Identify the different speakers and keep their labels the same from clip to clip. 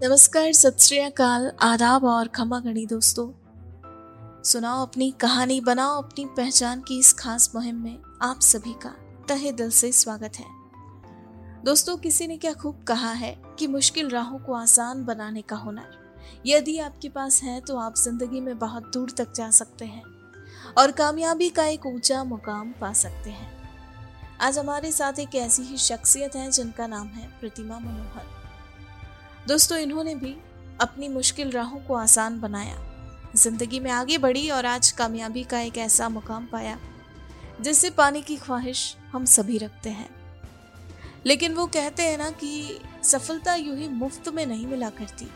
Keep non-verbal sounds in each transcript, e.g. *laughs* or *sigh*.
Speaker 1: नमस्कार, सत श्रीकाल आदाब और खमा गणी दोस्तों। सुनाओ अपनी कहानी, बनाओ अपनी पहचान की इस खास मुहिम में आप सभी का तहे दिल से स्वागत है। दोस्तों, किसी ने क्या खूब कहा है कि मुश्किल राहों को आसान बनाने का हुनर। यदि आपके पास है तो आप ज़िंदगी में बहुत दूर तक जा सकते हैं और कामयाबी का एक ऊँचा मुकाम पा सकते हैं। आज हमारे साथ एक ऐसी ही शख्सियत है, जिनका नाम है प्रतिमा मनोहर। दोस्तों, इन्होंने भी अपनी मुश्किल राहों को आसान बनाया। ज़िंदगी में आगे बढ़ी और आज कामयाबी का एक ऐसा मुकाम पाया, जिससे पाने की ख्वाहिश हम सभी रखते हैं। लेकिन वो कहते हैं ना कि सफलता यूँ ही मुफ़्त में नहीं मिला करती।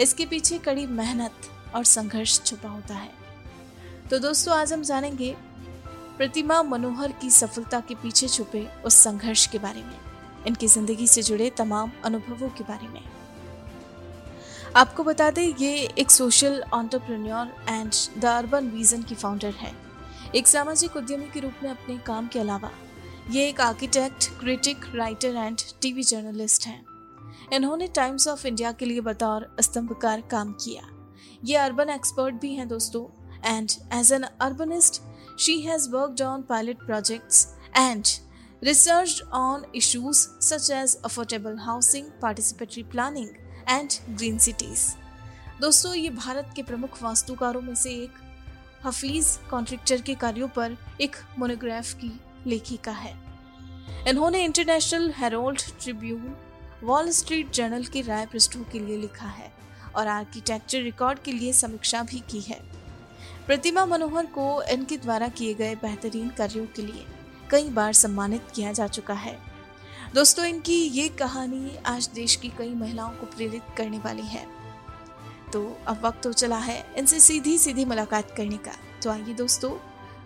Speaker 1: इसके पीछे कड़ी मेहनत और संघर्ष छुपा होता है। तो दोस्तों, आज हम जानेंगे प्रतिमा मनोहर की सफलता के पीछे छुपे उस संघर्ष के बारे में, इनकी ज़िंदगी से जुड़े तमाम अनुभवों के बारे में। आपको बता दें ये एक social entrepreneur and the urban vision की फाउंडर है। एक सामाजिक उद्यमी के रूप में अपने काम के अलावा ये एक architect critic writer and TV journalist हैं। इन्होंने टाइम्स ऑफ़ इंडिया के लिए बतौर स्तंभकार काम किया। ये अर्बन एक्सपर्ट भी हैं दोस्तों and as an urbanist she has worked on pilot projects and researched on issues such as affordable housing, participatory planning, and green cities दोस्तों, ये भारत के प्रमुख वास्तुकारों में से एक हफीज कॉन्ट्रेक्टर के कार्यों पर एक मोनोग्राफ की लेखिका है। इन्होंने International Herald Tribune Wall Street Journal की राय पृष्ठों के लिए लिखा है और आर्किटेक्चर रिकॉर्ड के लिए समीक्षा भी की है। प्रतिमा मनोहर को इनके द्वारा किए गए बेहतरीन कार्यों के लिए कई बार सम्मानित किया जा चुका है। दोस्तों इनकी ये कहानी आज देश की कई महिलाओं को प्रेरित करने वाली है तो अब वक्त तो चला है इनसे सीधी सीधी मुलाकात करने का तो आइए दोस्तों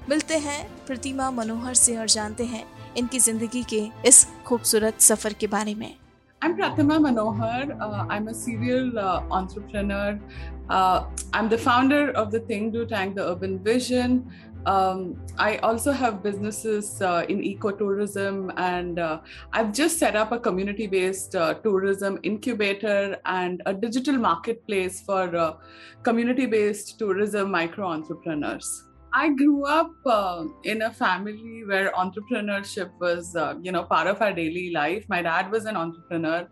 Speaker 1: मिलते हैं प्रतिमा मनोहर से और जानते हैं इनकी ज़िंदगी के इस खूबसूरत सफ़र के बारे में
Speaker 2: I'm Pratima Manohar. Uh, I'm a serial uh, entrepreneur. Uh, I'm the founder of the Thing Do Tank, the Urban Vision. Um, I also have businesses uh, in ecotourism, and uh, I've just set up a community based uh, tourism incubator and a digital marketplace for uh, community based tourism micro entrepreneurs. I grew up uh, in a family where entrepreneurship was, uh, you know, part of our daily life. My dad was an entrepreneur,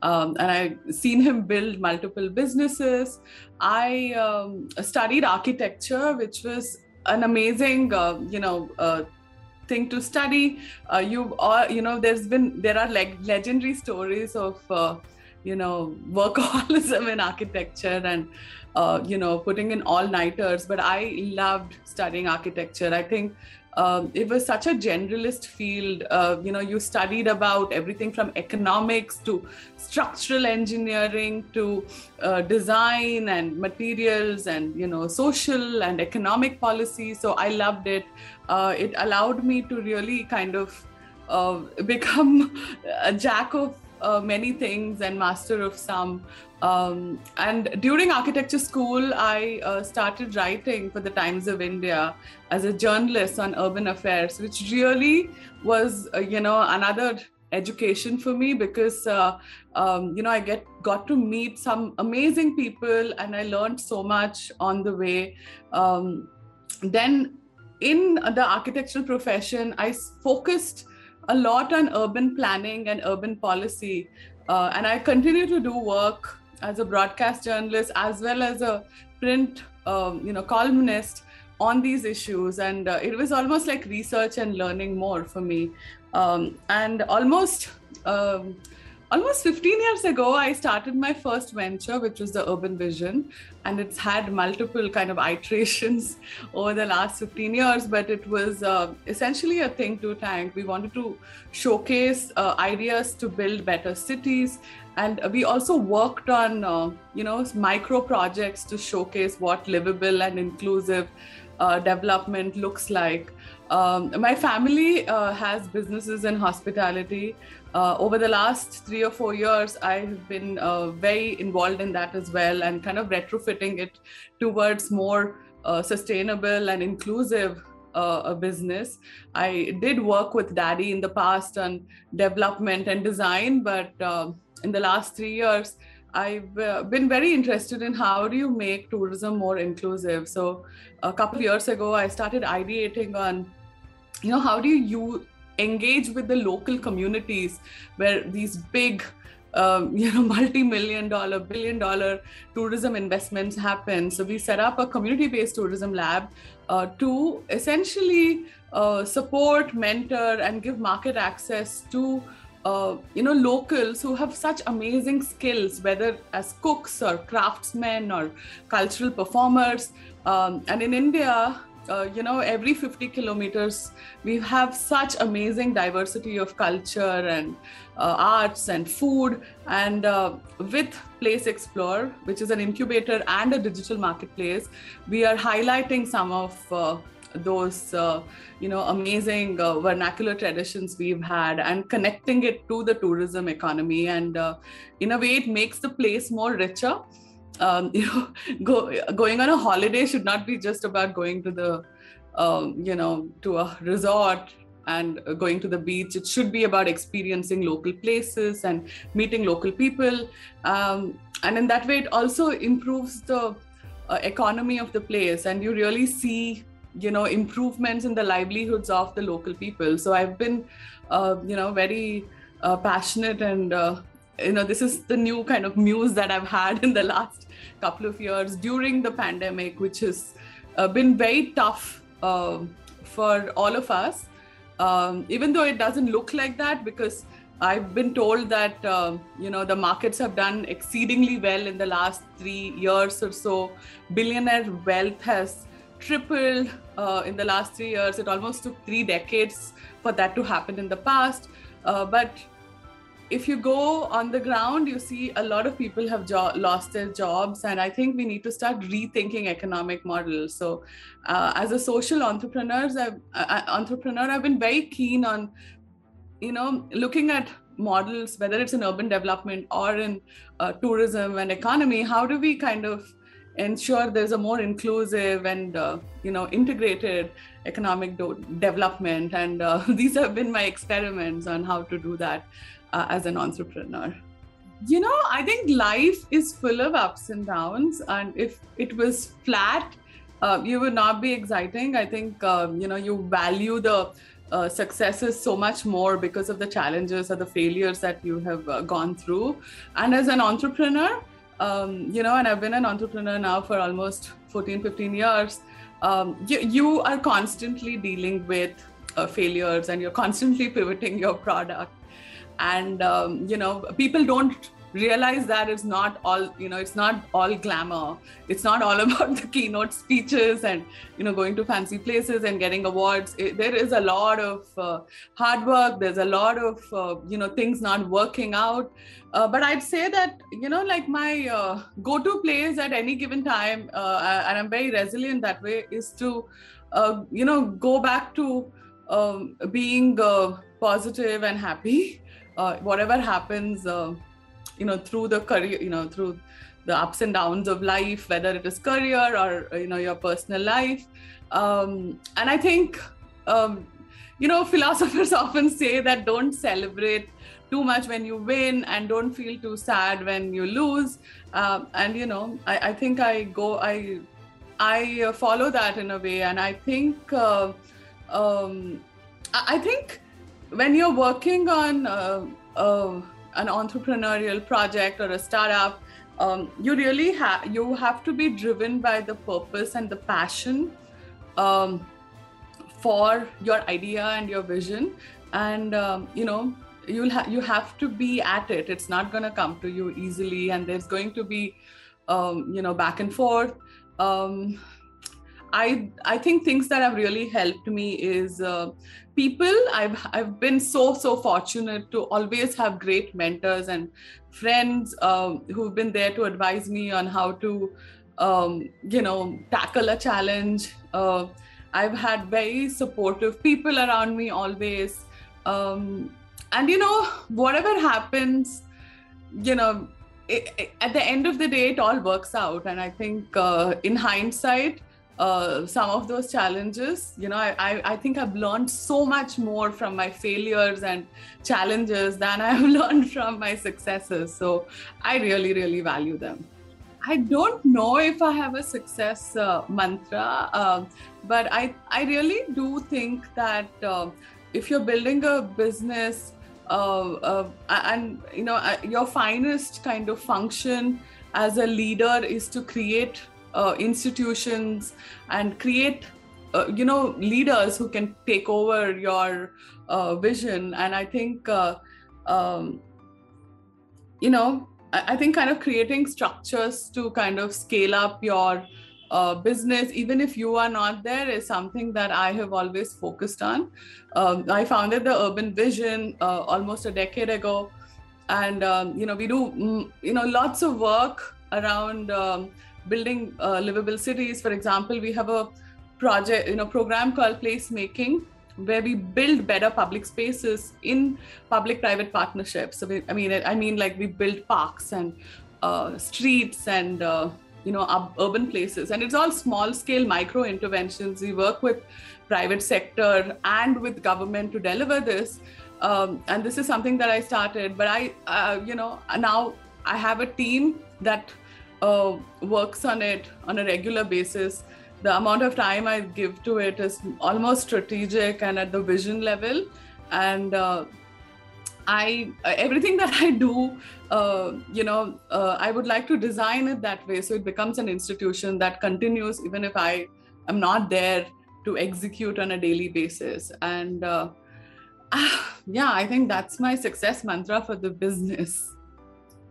Speaker 2: um, and I've seen him build multiple businesses. I um, studied architecture, which was an amazing, uh, you know, uh, thing to study. Uh, you are, you know, there's been there are like legendary stories of, uh, you know, workaholism in architecture and, uh, you know, putting in all nighters. But I loved studying architecture. I think um, it was such a generalist field. Uh, you know, you studied about everything from economics to structural engineering to uh, design and materials and you know social and economic policy. So I loved it. Uh, it allowed me to really kind of uh, *laughs* become a jack of uh, many things and master of some. Um, and during architecture school, I uh, started writing for the Times of India as a journalist on urban affairs, which really was, uh, you know, another education for me because uh, um, you know i get got to meet some amazing people and i learned so much on the way um, then in the architectural profession i focused a lot on urban planning and urban policy. Uh, and I continue to do work as a broadcast journalist as well as a print, um, you know, columnist on these issues. And uh, it was almost like research and learning more for me. Um, and almost um, almost 15 years ago i started my first venture which was the urban vision. And it's had multiple kind of iterations *laughs* over the last 15 years. But it was uh, essentially a think do tank. We wanted to showcase uh, ideas to build better cities. And we also worked on uh, you know micro projects to showcase what livable and inclusive uh, development looks like. Um, my family uh, has businesses in hospitality. Uh, over the last three or four years, I have been uh, very involved in that as well and kind of retrofitting it towards more uh, sustainable and inclusive uh, business. I did work with Daddy in the past on development and design, but um, in the last three years, I've uh, been very interested in how do you make tourism more inclusive. So a couple of years ago, I started ideating on, you know, how do you engage with the local communities where these big um, *laughs* you know multi-million dollar billion dollar tourism investments happen. So we set up a community-based tourism lab uh, to essentially uh, support mentor and give market access to uh, you know locals who have such amazing skills whether as cooks or craftsmen or cultural performers. Um, and in india uh, you know every 50 kilometers we have such amazing diversity of culture and uh, arts and food and uh, with place explore which is an incubator and a digital marketplace we are highlighting some of uh, those uh, you know amazing uh, vernacular traditions we've had and connecting it to the tourism economy. And in a way it makes the place more richer um, *laughs* you know, go, going on a holiday should not be just about going to the, um, you know, to a resort and going to the beach. It should be about experiencing local places and meeting local people. Um, and in that way, it also improves the uh, economy of the place, and you really see, you know, improvements in the livelihoods of the local people. So I've been, uh, you know, very uh, passionate and uh, you know this is the new kind of muse that i've had *laughs* in the last couple of years during the pandemic which has uh, been very tough uh, for all of us. Um, even though it doesn't look like that because i've been told that uh, you know the markets have done exceedingly well in the last three years or so. Billionaire wealth has tripled uh, in the last three years. It almost took three decades for that to happen in the past. Uh, but if you go on the ground, you see a lot of people have jo- lost their jobs, and I think we need to start rethinking economic models. So, uh, as a social entrepreneurs, I've, uh, entrepreneur, I've been very keen on, you know, looking at models, whether it's in urban development or in uh, tourism and economy. How do we kind of ensure there's a more inclusive and uh, you know integrated economic do- development? And uh, *laughs* these have been my experiments on how to do that uh, as an entrepreneur? You know, I think life is full of ups and downs, and if it was flat, uh, you would not be exciting. I think um, you know you value the uh, successes so much more because of the challenges or the failures that you have uh, gone through. And as an entrepreneur, um, you know, and I've been an entrepreneur now for almost 14, 15 years. Um, you, you, are constantly dealing with uh, failures and you're constantly pivoting your product and um, you know people don't realize that it's not all you know it's not all glamour. It's not all *laughs* about the keynote speeches and you know going to fancy places and getting awards. It, there is a lot of uh, hard work. There's a lot of uh, you know things not working out. Uh, but i'd say that you know like my uh, go-to place at any given time uh, and i'm very resilient that way is to uh, you know go back to um, being positive and happy whatever happens, you know, through the career, you know, through the ups and downs of life, whether it is career or you know your personal life. Um, and I think, um, you know, philosophers *laughs* often say that don't celebrate too much when you win and don't feel too sad when you lose. Um, and you know, I, I, think I go, I, I follow that in a way, and I think, uh, um, I think when you're working on uh, uh, an entrepreneurial project or a startup, um, you really have you have to be driven by the purpose and the passion um, for your idea and your vision, and um, you know you'll ha- you have to be at it. It's not going to come to you easily, and there's going to be um, you know back and forth. I I think things that have really helped me is uh, people i've i've been so so fortunate to always have great mentors and friends um, who've been there to advise me on how to um, you know tackle a challenge. Uh, i've had very supportive people around me always. Um, and you know whatever happens you know it, it, at the end of the day it all works out. And i think uh, in hindsight uh, some of those challenges. You know, I, I think I've learned so much more from my failures and challenges than *laughs* I've learned from my successes. So I really, really value them. I don't know if I have a success uh, mantra, uh, but I, I really do think that uh, if you're building a business uh, uh, and you know your finest kind of function as a leader is to create institutions and create uh, you know leaders who can take over your uh, vision. And i think uh, um, you know I, think kind of creating structures to kind of scale up your uh, business even if you are not there is something that i have always focused on. Um, i founded the urban vision uh, almost a decade ago. And um, you know we do mm, you know lots of work around um, building uh, livable cities. For example, we have a project, you know, program called Placemaking, where we build better public spaces in public-private partnerships. So, we, I mean, I mean, like we build parks and uh, streets and uh, you know urban places, and it's all small-scale micro interventions. We work with private sector and with government to deliver this. Um, and this is something that I started, but I, uh, you know, now I have a team that uh, works on it on a regular basis, the amount of time I give to it is almost strategic and at the vision level. And uh, I everything that I do, uh, you know, uh, I would like to design it that way so it becomes an institution that continues even if I am not there to execute on a daily basis. And uh, *sighs* yeah, I think that's my success mantra for the business.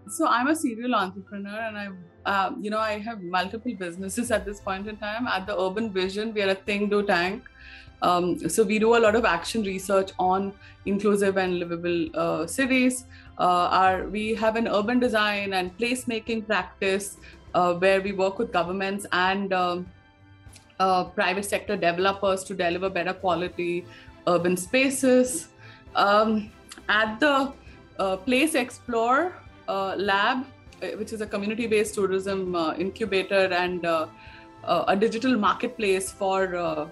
Speaker 2: So I'm a serial entrepreneur, and I, uh, you know, I have multiple businesses at this point in time. At the Urban Vision, we are a think do tank. Um, so we do a lot of action research on inclusive and livable uh, cities. Uh, our, we have an urban design and placemaking practice uh, where we work with governments and um, uh, private sector developers to deliver better quality urban spaces. Um, at the uh, Place Explore, lab, uh, which is a community based tourism uh, incubator and a digital marketplace for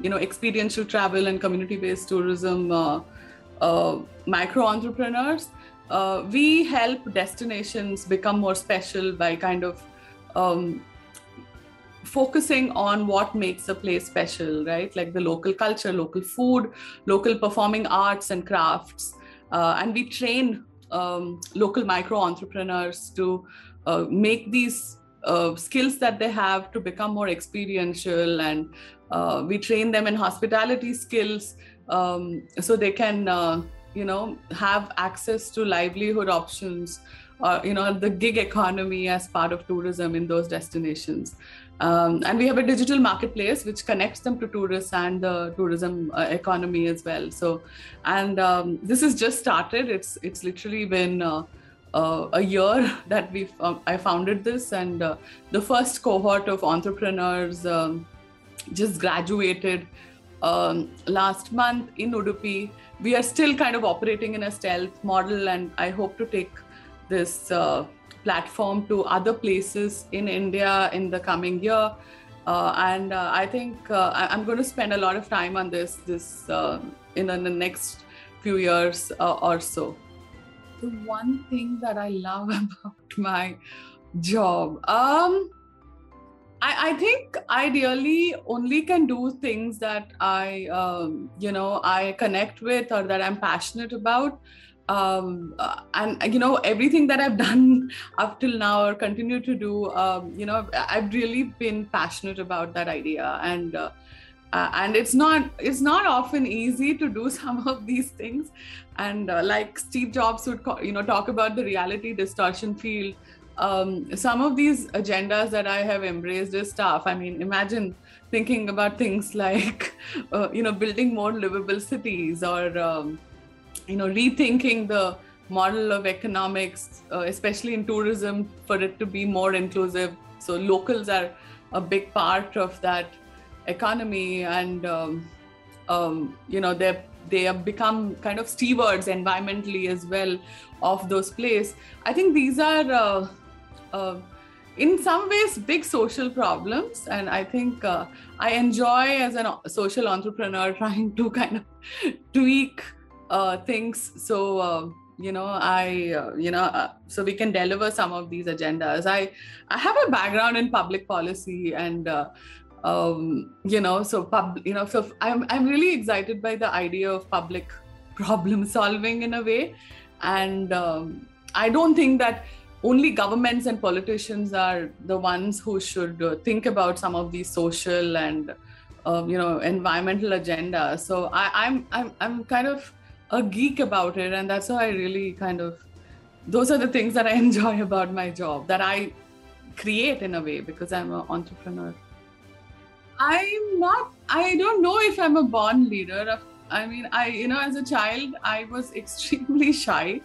Speaker 2: you know experiential travel and community based tourism micro entrepreneurs. we help destinations become more special by kind of um, focusing on what makes a place special, right? Like the local culture, local food, local performing arts and crafts. Uh, and we train um, local micro entrepreneurs to uh, make these uh, skills that they have to become more experiential and uh, we train them in hospitality skills um, so they can uh, you know have access to livelihood options or you know the gig economy as part of tourism in those destinations um, and we have a digital marketplace which connects them to tourists and the tourism uh, economy as well. So, and um, this has just started. It's it's literally been uh, uh, a year *laughs* that we um, I founded this, and uh, the first cohort of entrepreneurs um, just graduated um, last month in Udupi. We are still kind of operating in a stealth model, and I hope to take this uh, platform to other places in India in the coming year. Uh, and uh, I think uh, I- am going to spend a lot of time on this this uh, in, the next few years uh, or so. The one thing that I love *laughs* about my job, um, I, I think I really only can do things that I, um, you know, I connect with or that I'm passionate about um, uh, and you know everything that i've *laughs* done up till now or continue to do um, you know i've really been passionate about that idea. And uh, uh, and it's not it's not often easy to do *laughs* some of these things. And uh, like steve jobs would you know talk about the reality distortion field. Um, some of these agendas that i have embraced is tough. I mean imagine thinking about things *laughs* like uh, you know building more livable cities or um, you know rethinking the model of economics uh, especially in tourism for it to be more inclusive. So locals are a big part of that economy and um, um, you know they they have become kind of stewards environmentally as well of those places i think these are uh, uh, in some ways big social problems. And i think uh, i enjoy as a social entrepreneur *laughs* trying to kind of tweak uh, things. So uh, you know i uh, you know uh, so we can deliver some of these agendas. I i have a background in public policy and uh, um, you know so pub you know so i'm i'm really excited by the idea of public *laughs* problem solving in a way. And um, i don't think that only governments and politicians are the ones who should uh, think about some of these social and uh, you know environmental agendas. So I, I'm, I'm i'm kind of a geek about it and that's why i really kind of those are the things that i *laughs* enjoy about my job that i create in a way because i'm an entrepreneur i'm not i don't know if i'm a born leader i mean i you know as a child i was *laughs* extremely shy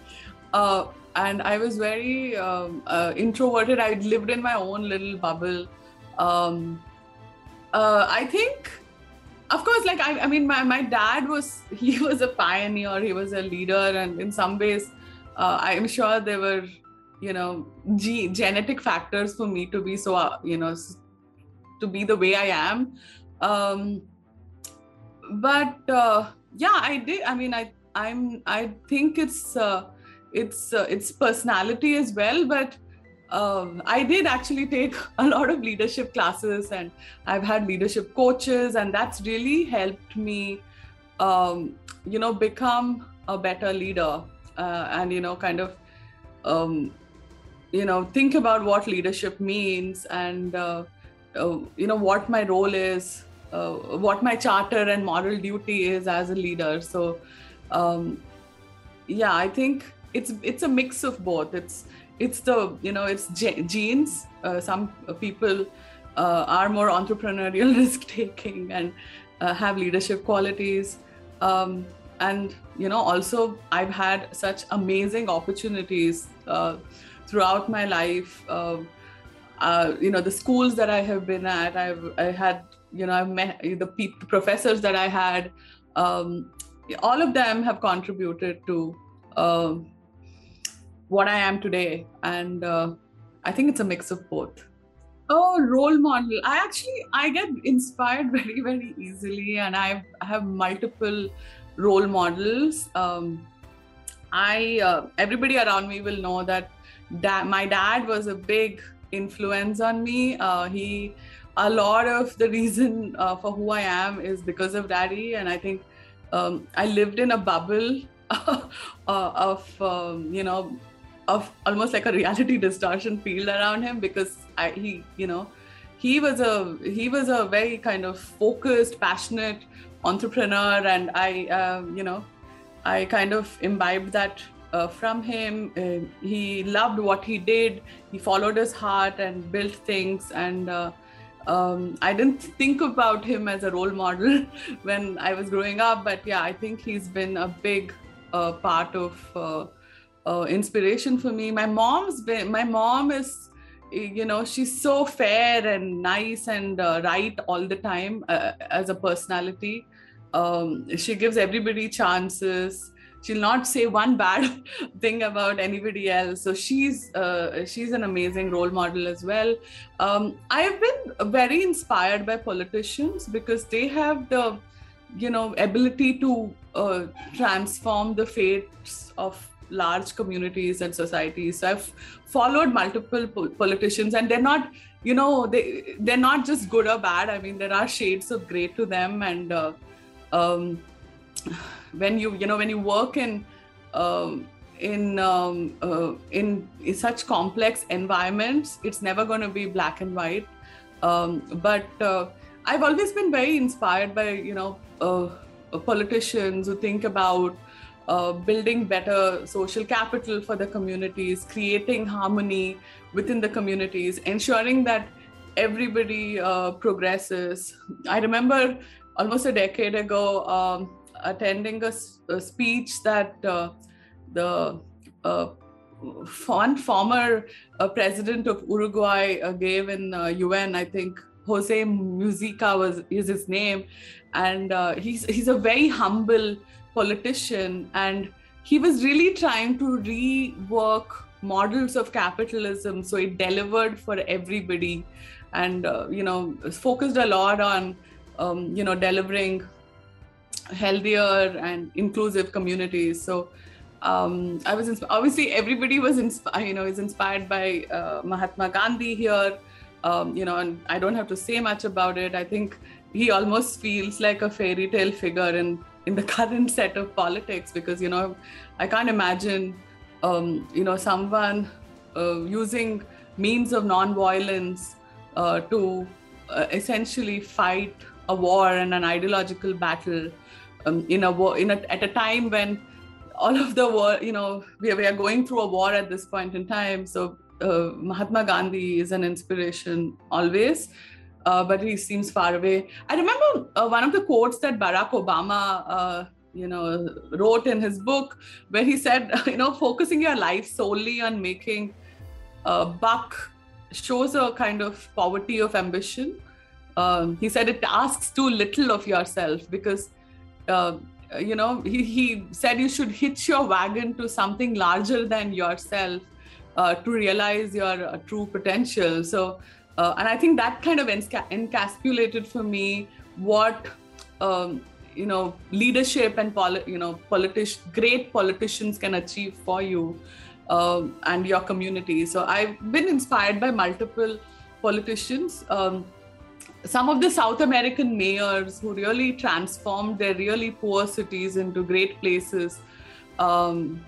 Speaker 2: uh, and I was very um, uh, introverted. I lived in my own little bubble. Um, uh, I think, of course, like I, I mean, my, my dad was *laughs* he was a pioneer. He was a leader, and in some ways, uh, I'm sure there were, you know, ge- genetic factors for me to be so, uh, you know, to be the way I am. Um, but uh, yeah, I did. I mean, I I'm I think it's uh, its uh, its personality as well but um, I did actually take *laughs* a lot of leadership classes and I've had leadership coaches, and that's really helped me, um, you know, become a better leader uh, and, you know, kind of, um, you know, think about what leadership means and, uh, uh, you know, what my role is, uh, what my charter and moral duty is as a leader. So, um, yeah, I think it's it's a mix of both it's it's the you know it's genes. Uh, some people uh, are more entrepreneurial *laughs* risk taking and uh, have leadership qualities. Um, and you know also i've had such amazing opportunities uh, throughout my life. Uh, uh, you know the schools that i have been at i've i had you know i've met the, pe- professors that i had. Um, all of them have contributed to um, what I am today. And uh, I think it's a mix of both. Oh, role model. I actually I get inspired *laughs* very very easily, and I've, I have multiple role models. Um, I uh, everybody around me will know that da- my dad was a big influence on me. Uh, he a lot of the reason uh, for who I am is because of daddy, and I think um, I lived in a bubble *laughs* uh, of um, you know of almost like a reality *laughs* distortion field around him because I, he you know he was a he was a very kind of focused passionate entrepreneur and i uh, you know i kind of imbibed that uh, from him. Uh, he loved what he did. He followed his heart and built things and uh, um, i didn't think about him as a role model *laughs* when i was growing up but yeah i think he's been a big uh, part of uh, inspiration for me. My mom's been, my mom is, you know, she's so fair and nice and uh, right all the time uh, as a personality. Um, she gives everybody chances. She'll not say one bad *laughs* thing about anybody else. So she's uh, she's an amazing role model as well. Um, I've been very inspired by politicians because they have the you know ability to uh, transform the fates of large communities and societies. So I've followed multiple po- politicians, and they're not, you know, they they're not just good or bad. I mean, there are shades of gray to them, and uh, um, when you you know when you work in um, in um, uh, in, in such complex environments, it's never going to be black and white. Um, but uh, I've always been very inspired by you know uh, politicians who think about uh, building better social capital for the communities, creating harmony within the communities, ensuring that everybody uh, progresses. I remember almost a decade ago um, attending a, a, speech that uh, the uh, one former uh, president of Uruguay uh, gave in UN, I think Jose Mujica was is his name, and he's he's a very humble politician and he was really trying to rework models of capitalism so it delivered for everybody. And uh, you know focused a lot on um, you know delivering healthier and inclusive communities. So um, I was insp- obviously everybody was inspired, you know, is inspired by uh, Mahatma Gandhi here, um, you know, and I don't have to say much about it. I think he almost feels like a fairy tale figure in in the *laughs* current set of politics because you know, I can't imagine, um, you know, someone uh, using means of non-violence uh, to uh, essentially fight a war and an ideological battle um, in a war in a, at a time when all of the war you know we are, we are going through a war at this point in time. So uh, mahatma gandhi is an inspiration always uh, but he seems far away. I remember uh, one of the quotes that barack obama uh, you know wrote in his book where he said *laughs* you know focusing your life solely on making a buck shows a kind of poverty of ambition. Um, he said it asks too little of yourself because uh, you know he, he said you should hitch your wagon to something larger than yourself uh, to realize your uh, true potential. So uh, and i think that kind of enca- encapsulated for me what um, you know leadership and poli- you know politician great politicians can achieve for you um, and your community so i've been inspired by multiple politicians um, some of the South American mayors who really transformed their really poor cities into great places um,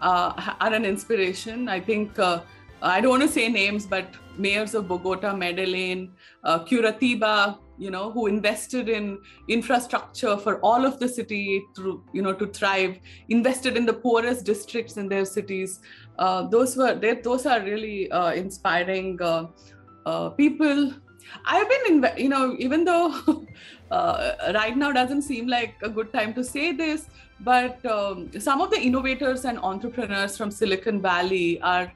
Speaker 2: uh, are an inspiration. I think, uh, I don't want to say names, but mayors of Bogota, Medellin, uh, Curitiba, you know, who invested in infrastructure for all of the city to, you know, to thrive, invested in the poorest districts in their cities. Uh, those were, they, those are really uh, inspiring uh, people I've been, in, you know, even though *laughs* uh, right now doesn't seem like a good time to say this, but um, some of the innovators and entrepreneurs from Silicon Valley are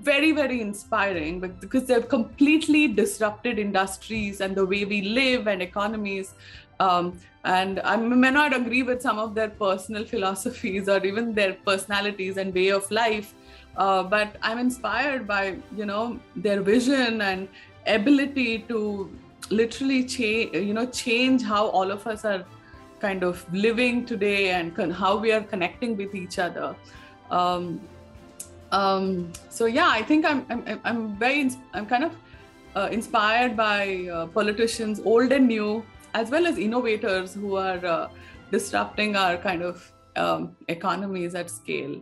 Speaker 2: very, very inspiring because they've completely disrupted industries and the way we live and economies. Um, and I may not agree with some of their personal *laughs* philosophies or even their personalities and way of life, uh, but I'm inspired by you know their vision and ability to literally change you know change how all of us are kind of living today and con- how we are connecting with each other um, um, so yeah i think i'm i'm, I'm very i'm kind of uh, inspired by uh, politicians old and new as well as innovators who are uh, disrupting our kind of um, economies at scale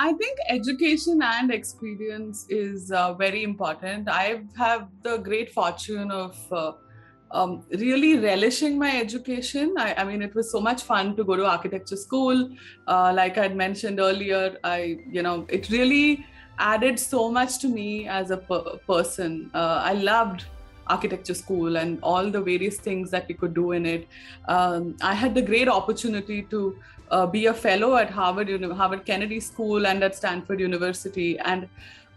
Speaker 2: I think education and experience is uh, very important. I have the great fortune of uh, um, really relishing my education. I, I, mean, it was so much fun to go to architecture school. Uh, like I'd mentioned earlier, I, you know, it really added so much to me as a per- person. Uh, I loved architecture school and all the various things that we could do in it. Um, I had the great opportunity to uh, be a fellow at Harvard, Harvard Kennedy School and at Stanford University, and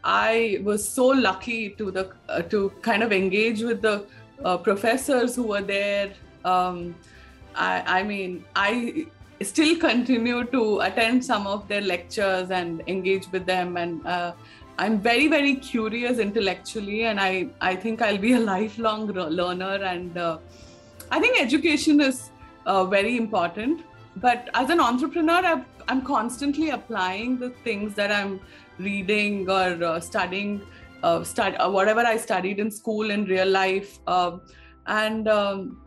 Speaker 2: I was so lucky to the uh, to kind of engage with the uh, professors who were there. Um, I, I mean, I still continue to attend some of their lectures and engage with them and uh, I'm very, very curious intellectually, and I, I think I'll be a *laughs* lifelong learner. And uh, I think education is uh, very important. But as an entrepreneur, i am constantly applying the things that I'm reading or uh, studying, uh, stud- uh, whatever I studied in school in real life. Um, and, um,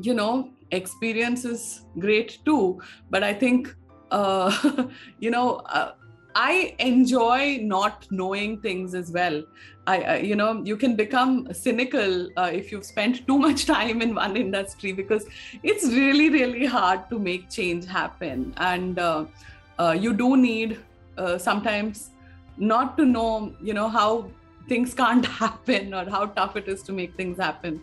Speaker 2: you know, experience is great too. But I think, uh, *laughs* you know, uh, I enjoy not knowing things as well. I, you know, you can become cynical uh, if you've spent too much *laughs* time in one industry because it's really, really hard to make change happen. And uh, uh, you do need uh, sometimes not to know, you know, how things can't *laughs* happen or how tough it is to make things happen.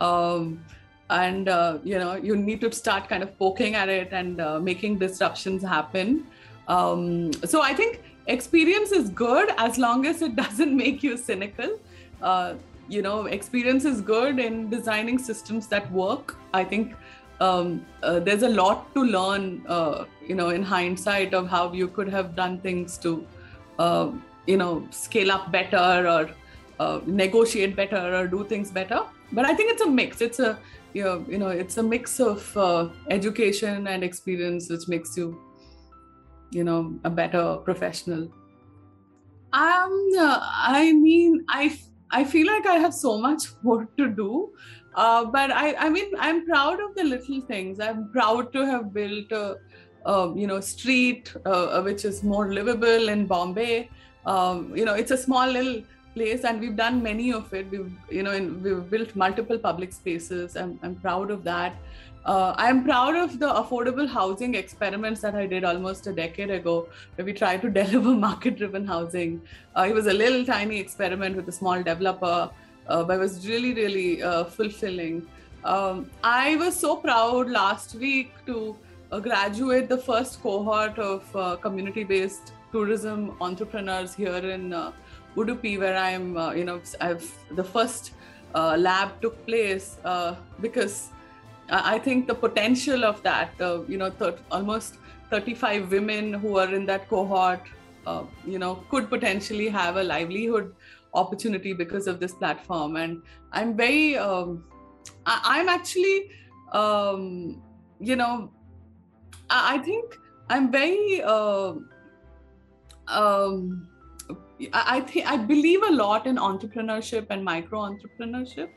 Speaker 2: Um, and uh, you know, you need to start kind of poking at it and uh, making disruptions happen um, so I think experience is good as long as it *laughs* doesn't make you cynical. Uh, you know, experience is good in designing systems that work. I think um, uh, there's a lot to learn, uh, you know, in hindsight of how you could have done things to, uh, you know, scale up better or uh, negotiate better or do things better. But I think it's a mix. It's a, you know, you know it's a mix of uh, education and experience which makes you, you know, a better professional. Um, I mean, I I feel like I have so much work to do. Uh, but I, I mean, I'm proud of the little things. I'm proud to have built a, a you know, street uh, which is more livable in Bombay. Um, you know, it's a small little place, and we've done many of it. We've, you know, in, we've built multiple public spaces. I'm, I'm proud of that. Uh, I'm proud of the affordable housing experiments that I did almost a decade ago, where we tried to *laughs* deliver market driven housing. Uh, it was a little tiny experiment with a small developer uh, but it was really, really uh, fulfilling. Um, I was so proud last week to uh, graduate the first cohort of uh, community based tourism entrepreneurs here in uh, Udupi, where I'm, uh, you know, I've the first lab took place because I think the potential of that, you know, th- almost 35 women who are in that cohort, you know, could potentially have a livelihood opportunity because of this platform. And i'm very um, I, am actually um, you know I, think i'm very uh, um, I, I think I believe a lot in entrepreneurship and micro entrepreneurship,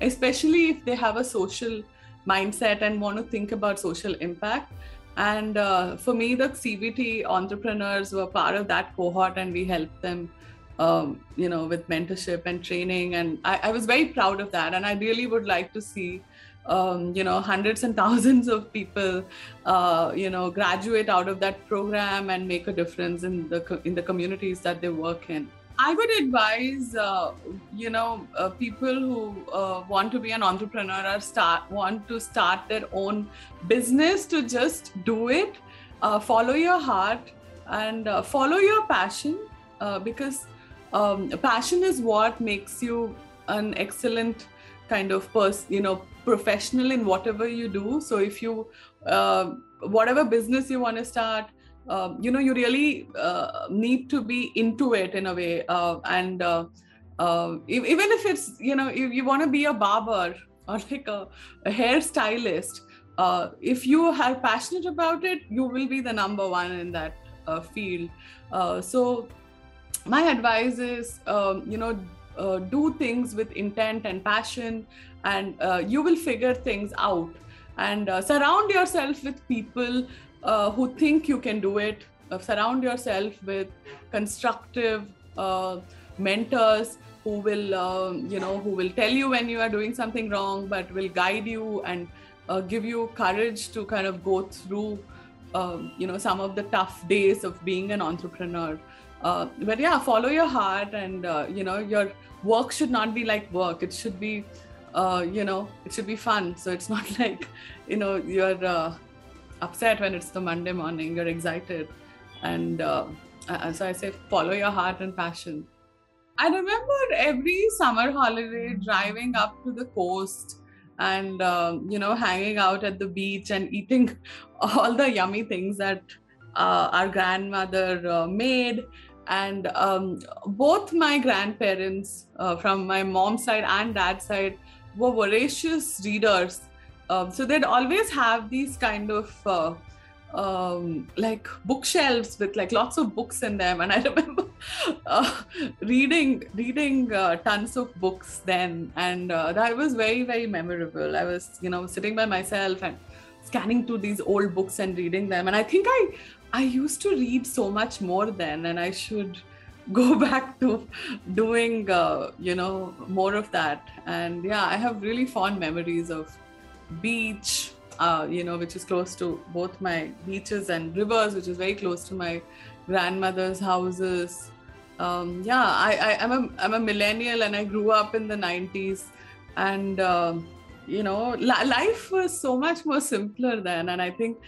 Speaker 2: especially if they have a social mindset and want to think about social impact. And uh, for me, the CBT entrepreneurs were part of that cohort, and we helped them um, you know, with mentorship and training. And I, I, was very proud of that. And I really would like to see, um, you know, hundreds and *laughs* thousands of people, uh, you know, graduate out of that program and make a difference in the in the communities that they work in. I would advise, uh, you know, uh, people who uh, want to be an entrepreneur or start want to start their own business to just do it, uh, follow your heart, and uh, follow your passion because um, passion is what makes you an excellent kind of person you know professional in whatever you do. So if you uh, whatever business you want to start uh, you know you really uh, need to be into it in a way uh, and uh, even if it's you know if you want to be a barber *laughs* or like a, a hairstylist if you are passionate about it you will be the number one in that field. So my advice is um, you know uh, do things with intent and passion and uh, you will figure things out. And uh, surround yourself with people uh, who think you can do it. Uh, surround yourself with constructive uh, mentors who will um, you know who will tell you when you are doing something wrong but will guide you and give you courage to kind of go through um, you know some of the tough days of being an entrepreneur. Uh, but yeah follow your heart and uh, you know your work should not be like work. It should be uh, you know it should be fun. So it's not *laughs* like you know you're uh, upset when it's the monday morning you're excited. And uh, so i say follow your heart and passion. I remember every summer holiday driving up to the coast and um, you know hanging out at the beach and eating *laughs* all the yummy things that uh, our grandmother uh, made and um, both my grandparents uh, from my mom's side and dad's side were voracious readers. Um, so they'd always have these kind of uh, um, like bookshelves with like lots of books in them. And i *laughs* remember uh, reading reading uh, tons of books then. And uh, that was very very memorable. I was you know sitting by myself and scanning through these old books and reading them. And i think i I used to read so much more then, and I should *laughs* go back to doing, uh, you know, more of that. And yeah, I have really fond memories of beach, uh, you know, which is close to both my beaches and rivers, which is very close to my grandmother's houses. Um, yeah, I, I, am a I'm a millennial, and I grew up in the '90s, and uh, you know, li- life was so much more simpler then, and I think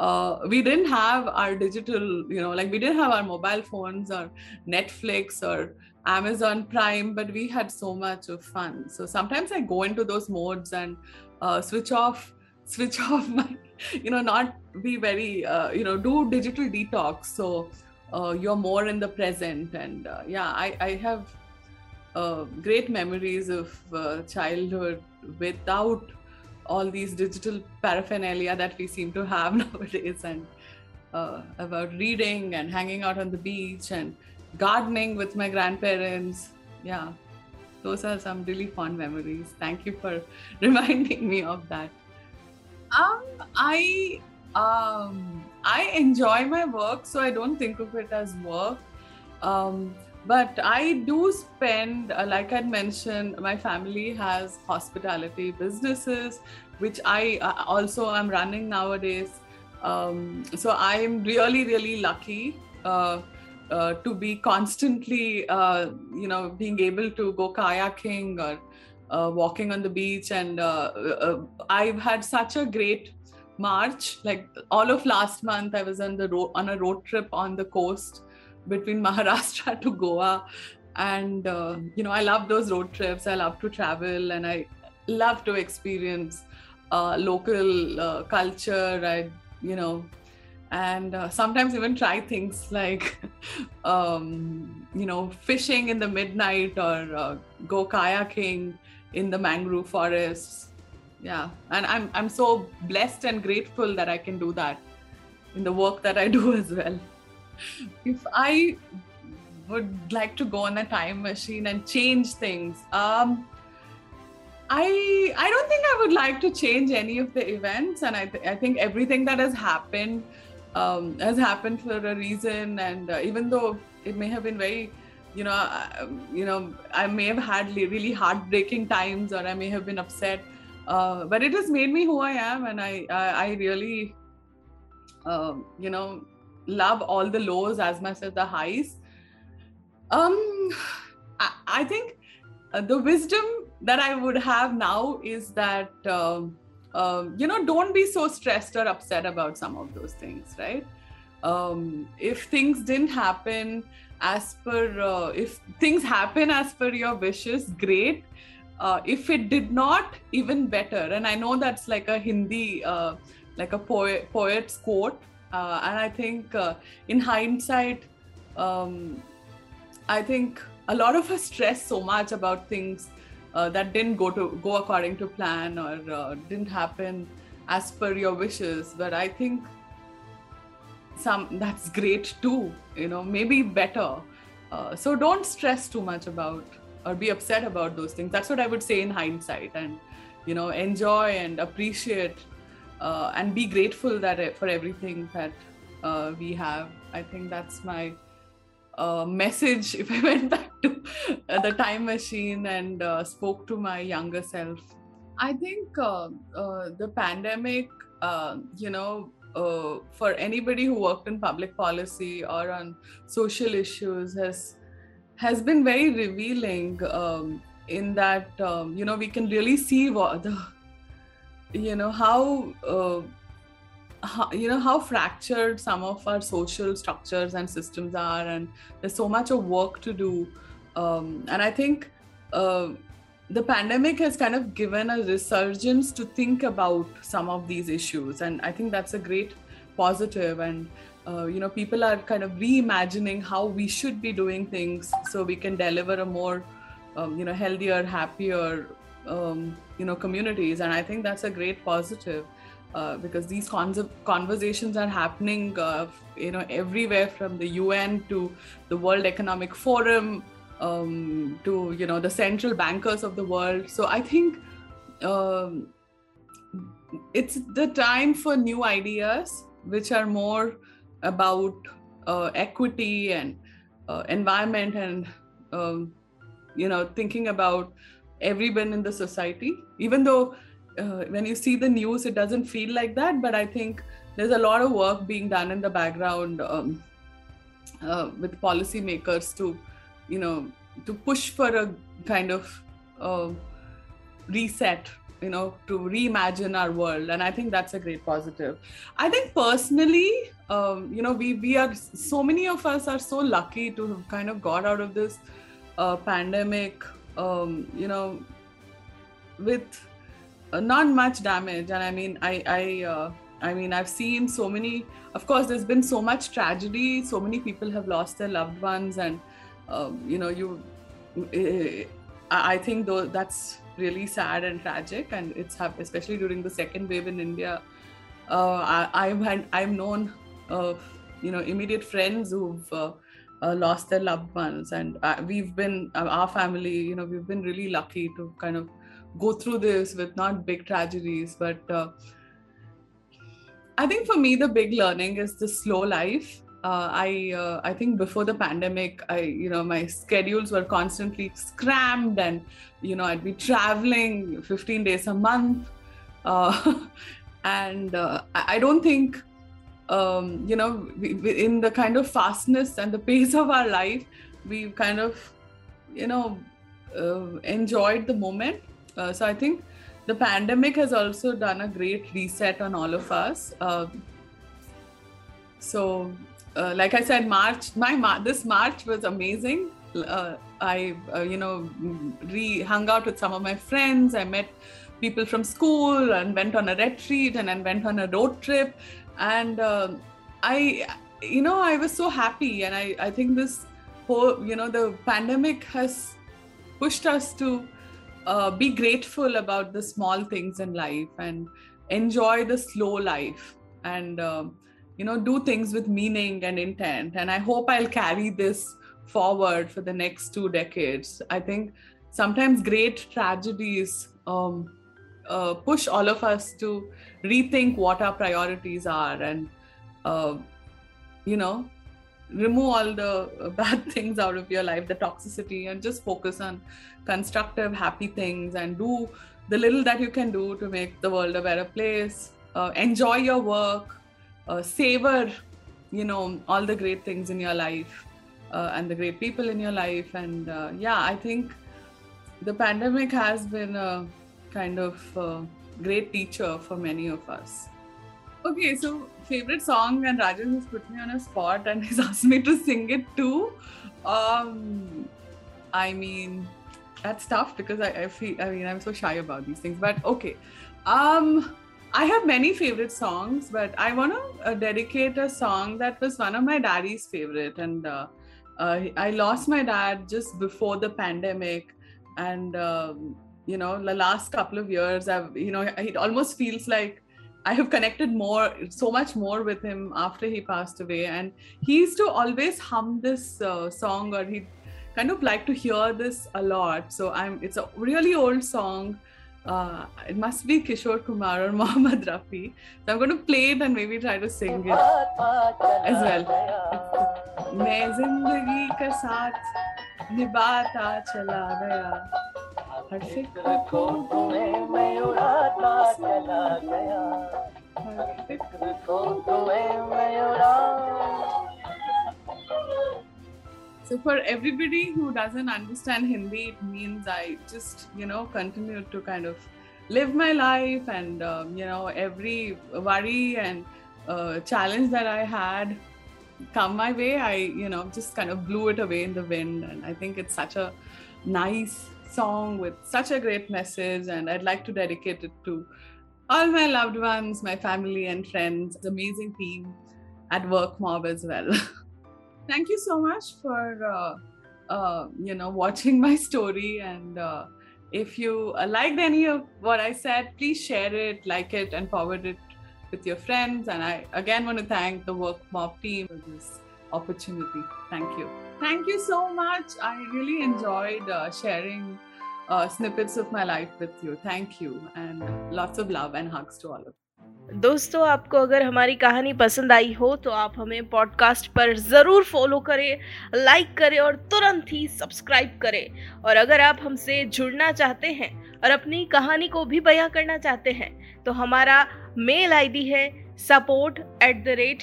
Speaker 2: uh, we didn't have our digital, you know, like we didn't have our mobile phones or Netflix or Amazon Prime, but we had so much of fun. So sometimes I go into those modes and uh, switch off *laughs* switch off my you know not be very uh, you know do digital detox so uh, you're more in the present and uh, yeah i i have uh, great memories of uh, childhood without all these digital paraphernalia that we seem to have *laughs* nowadays and uh, about reading and hanging out on the beach and gardening with my grandparents. Yeah. Those are some really fond memories. Thank you for *laughs* reminding me of that. Um i um i enjoy my work so i don't think of it as work. Um but i do spend uh, like i mentioned my family has hospitality businesses which i uh, also am running nowadays. Um, so i'm really really lucky uh, uh, to be constantly uh, you know being able to go kayaking or uh, walking on the beach. And i've had such a great march. Like all of last month i was on the on a road trip on the coast between *laughs* Maharashtra to Goa. And, uh, you know, I love those road trips. I love to travel and I love to experience uh, local uh, culture. I, you know, and uh, sometimes even try things like, *laughs* um, you know, fishing in the midnight or uh, go kayaking in the mangrove forests. Yeah, and I'm I'm so blessed and grateful that I can do that in the work that I *laughs* do as well if I would like to go on a time machine and change things, um, I I don't think I would like to change any of the events, and I th- I think everything that has happened um, has happened for a reason, and uh, even though it may have been very you know, uh, you know, I may have had really heartbreaking times, or I may have been upset, uh, but it has made me who I am, and I, I, I really, um, you know, love all the lows as much as the highs. Um, I, I think uh, the wisdom that I would have now is that um, um, you know don't be so stressed or upset about some of those things, right? Um, if things didn't happen as per uh, if things happen as per your wishes, great. Uh, if it did not, even better. And I know that's like a Hindi, uh, like a poet, poet's quote uh, and I think uh, in hindsight, um, I think a lot of us stress so much about things uh, that didn't go to go according to plan or uh, didn't happen as per your wishes. But I think some that's great too. You know, maybe better. Uh, so don't stress too much about or be upset about those things. That's what I would say in hindsight, and you know, enjoy and appreciate uh, and be grateful that for everything that uh, we have. I think that's my uh, message. If I *laughs* went back to uh, the time machine and uh, spoke to my younger self, I think uh, the pandemic, you know, for anybody who worked in public policy or on social issues has has been very revealing um, in that um, you know we can really see what the you know how, uh, how, you know how fractured some of our social structures and systems are and there's so much of work to do. Um, and i think uh, the pandemic has kind of given a resurgence to think about some of these issues and i think that's a great positive. And uh, you know people are kind of reimagining how we should be doing things so we can deliver a more um, you know healthier happier um, you know communities. And i think that's a great positive uh, because these conversations are happening uh, you know everywhere from the un to the world economic forum um, to you know the central bankers of the world. So i think um, it's the time for new ideas which are more about uh, equity and uh, environment and um, you know thinking about everyone in the society. Even though uh, when you see the news it doesn't feel like that but i think there's a lot of work being done in the background um, uh, with policymakers to you know to push for a kind of uh, reset you know to reimagine our world. And i think that's a great positive. I think personally um, you know we we are so many of us are so lucky to have kind of got out of this uh, pandemic um, you know, with not much damage. And I mean, I, I, uh, I mean, I've seen so many. Of course, there's been so much tragedy. So many people have lost their loved ones, and um, you know, you. Uh, I think though that's really sad and tragic, and it's happened especially during the second wave in India. Uh, I, I've had I've known, uh, you know, immediate friends who've uh, uh, lost their loved ones, and uh, we've been our family. You know, we've been really lucky to kind of go through this with not big tragedies, but I think for me the big learning is the slow life. Uh, I uh, I think before the pandemic, I you know my schedules were constantly scrammed, and you know I'd be traveling 15 days a month, uh, *laughs* and uh, I don't think um, you know we, we, in the kind of fastness and the pace of our life, we kind of you know uh, enjoyed the moment. Uh, so I think the pandemic has also done a great reset on all of us. Uh, so, uh, like I said, March, my Mar- this March was amazing. Uh, I, uh, you know, re hung out with some of my friends. I met people from school and went on a retreat and then went on a road trip. And um, I, you know, I was so happy. And I, I think this whole, you know, the pandemic has pushed us to uh, be grateful about the small things in life and enjoy the slow life and uh, you know do things with meaning and intent and i hope i'll carry this forward for the next two decades i think sometimes great tragedies um, uh, push all of us to rethink what our priorities are and uh, you know remove all the *laughs* bad things out of your life the toxicity and just focus on constructive happy things and do the little that you can do to make the world a better place. Uh, enjoy your work. Uh, savor you know all the great things in your life uh, and the great people in your life. And uh, yeah i think the pandemic has been a kind of great teacher for many of us okay so favorite song and Rajan has put me on a spot and *laughs* he's asked me to sing it too. Um, I mean, that's tough because I, I feel, I mean, I'm so shy about these things, but okay. Um, I have many favorite songs, but I want to uh, dedicate a song that was one of my daddy's favorite. And uh, uh, I lost my dad just before the pandemic. And, um, you know, the last couple of years, I've, you know, it almost feels like I have connected more, so much more with him after he passed away. And he used to always hum this uh, song, or he kind of like to hear this a lot. So I'm, it's a really old song. Uh, it must be Kishore Kumar or Mohammad *laughs* Rafi. So I'm going to play it and maybe try to sing it as well. मैं जिंदगी का साथ निभाता चला गया *laughs* हर फिक्र को तुम्हें मैं उड़ाता चला गया हर फिक्र को तुम्हें मैं उड़ा So for everybody who doesn't understand Hindi, it means I just, you know, continue to kind of live my life and, um, you know, every worry and uh, challenge that I had come my way, I, you know, just kind of blew it away in the wind. And I think it's such a nice song with such a great message, and I'd like to dedicate it to all my loved ones, my family, and friends. Amazing team at Work Mob as well. *laughs* Thank you so much for uh, uh, you know watching my story, and uh, if you liked any of what I said, please share it, like it, and forward it with your friends. And I again want to thank the Work Mob team for this opportunity. Thank you. Thank you so much. I really enjoyed uh, sharing uh, snippets of my life with you. Thank you. And lots of love and hugs to all of you.
Speaker 1: दोस्तों आपको अगर हमारी कहानी पसंद आई हो तो आप हमें पॉडकास्ट पर ज़रूर फॉलो करें लाइक करें और तुरंत ही सब्सक्राइब करें और अगर आप हमसे जुड़ना चाहते हैं और अपनी कहानी को भी बयां करना चाहते हैं तो हमारा मेल आईडी है support at the rate